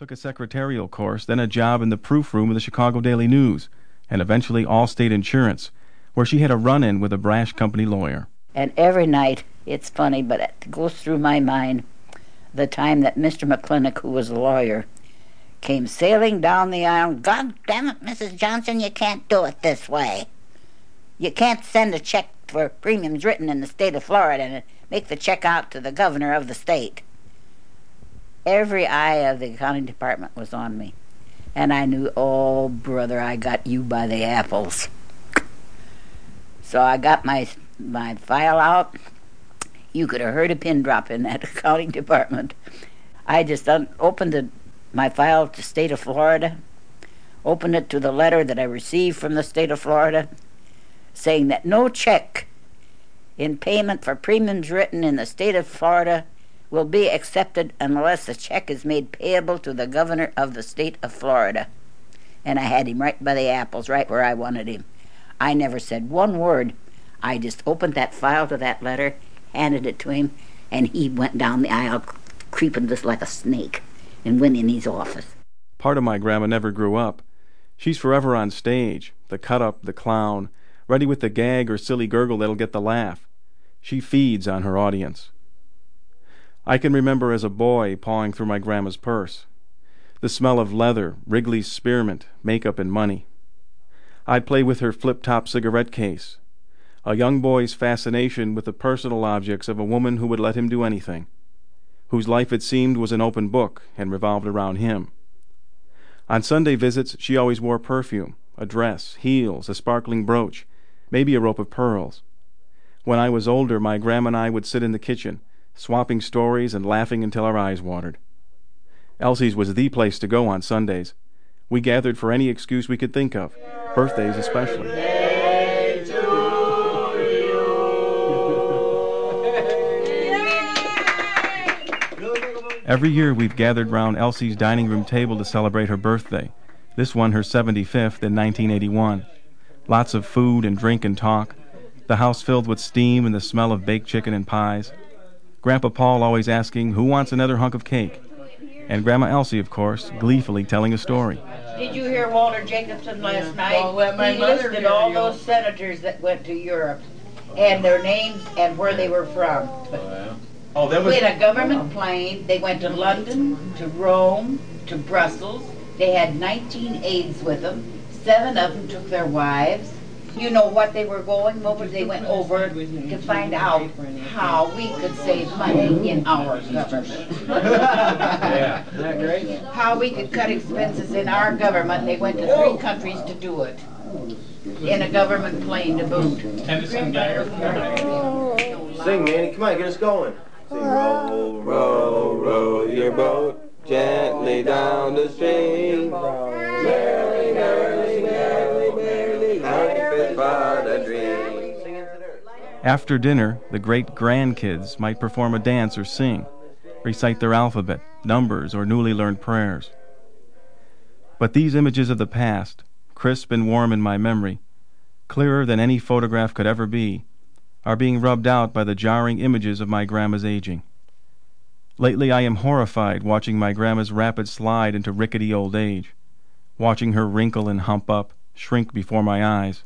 took a secretarial course, then a job in the proof room of the Chicago Daily News, and eventually Allstate Insurance, where she had a run in with a brash company lawyer. And every night, it's funny, but it goes through my mind the time that Mr. McClintock, who was a lawyer, came sailing down the aisle. God damn it, Mrs. Johnson, you can't do it this way. You can't send a check for premiums written in the state of Florida and make the check out to the governor of the state every eye of the accounting department was on me. And I knew, oh, brother, I got you by the apples. So I got my my file out. You could have heard a pin drop in that accounting department. I just un- opened the, my file to state of Florida, opened it to the letter that I received from the state of Florida, saying that no check in payment for premiums written in the state of Florida will be accepted unless the check is made payable to the governor of the state of Florida. And I had him right by the apples, right where I wanted him. I never said one word. I just opened that file to that letter, handed it to him, and he went down the aisle, creeping just like a snake, and went in his office. Part of my grandma never grew up. She's forever on stage, the cut up, the clown, ready with the gag or silly gurgle that'll get the laugh. She feeds on her audience. I can remember as a boy pawing through my grandma's purse. The smell of leather, Wrigley's spearmint, makeup, and money. I'd play with her flip top cigarette case. A young boy's fascination with the personal objects of a woman who would let him do anything, whose life it seemed was an open book and revolved around him. On Sunday visits, she always wore perfume, a dress, heels, a sparkling brooch, maybe a rope of pearls. When I was older, my grandma and I would sit in the kitchen swapping stories and laughing until our eyes watered. Elsie's was the place to go on Sundays. We gathered for any excuse we could think of, birthdays especially. Every year we've gathered round Elsie's dining room table to celebrate her birthday. This one her 75th in 1981. Lots of food and drink and talk. The house filled with steam and the smell of baked chicken and pies. Grandpa Paul always asking, Who wants another hunk of cake? And Grandma Elsie, of course, gleefully telling a story. Did you hear Walter Jacobson last night? Well, let my he mother listed hear all you. those senators that went to Europe and their names and where they were from. Oh, that was In a government plane, they went to London, to Rome, to Brussels. They had 19 aides with them. Seven of them took their wives. You know what they were going over? They went over to find out how we could save money in our government. Isn't that great? How we could cut expenses in our government. They went to three countries to do it. In a government plane to boot. Tennyson Geyer. Sing, Manny. Come on, get us going. Sing, row, row, row your boat gently down the stream. After dinner, the great grandkids might perform a dance or sing, recite their alphabet, numbers, or newly learned prayers. But these images of the past, crisp and warm in my memory, clearer than any photograph could ever be, are being rubbed out by the jarring images of my grandma's aging. Lately, I am horrified watching my grandma's rapid slide into rickety old age, watching her wrinkle and hump up, shrink before my eyes.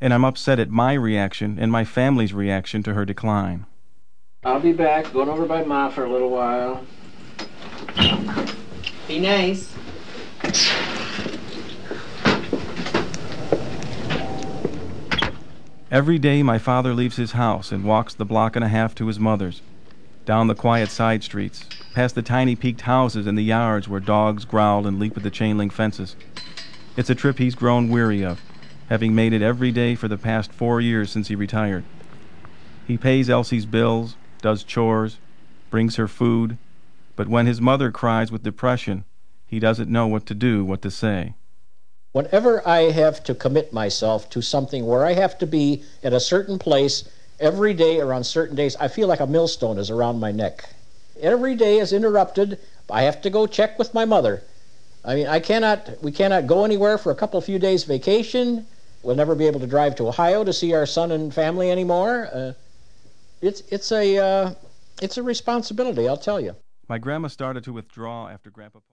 And I'm upset at my reaction and my family's reaction to her decline. I'll be back, going over by Ma for a little while. Be nice. Every day my father leaves his house and walks the block and a half to his mother's, down the quiet side streets, past the tiny peaked houses and the yards where dogs growl and leap at the chain link fences. It's a trip he's grown weary of, having made it every day for the past four years since he retired. He pays Elsie's bills, does chores, brings her food, but when his mother cries with depression, he doesn't know what to do, what to say. Whenever I have to commit myself to something where I have to be at a certain place every day or on certain days, I feel like a millstone is around my neck. Every day is interrupted. I have to go check with my mother. I mean, I cannot, we cannot go anywhere for a couple few days vacation. We'll never be able to drive to Ohio to see our son and family anymore. Uh, it's, it's a, uh, it's a responsibility, I'll tell you. My grandma started to withdraw after Grandpa.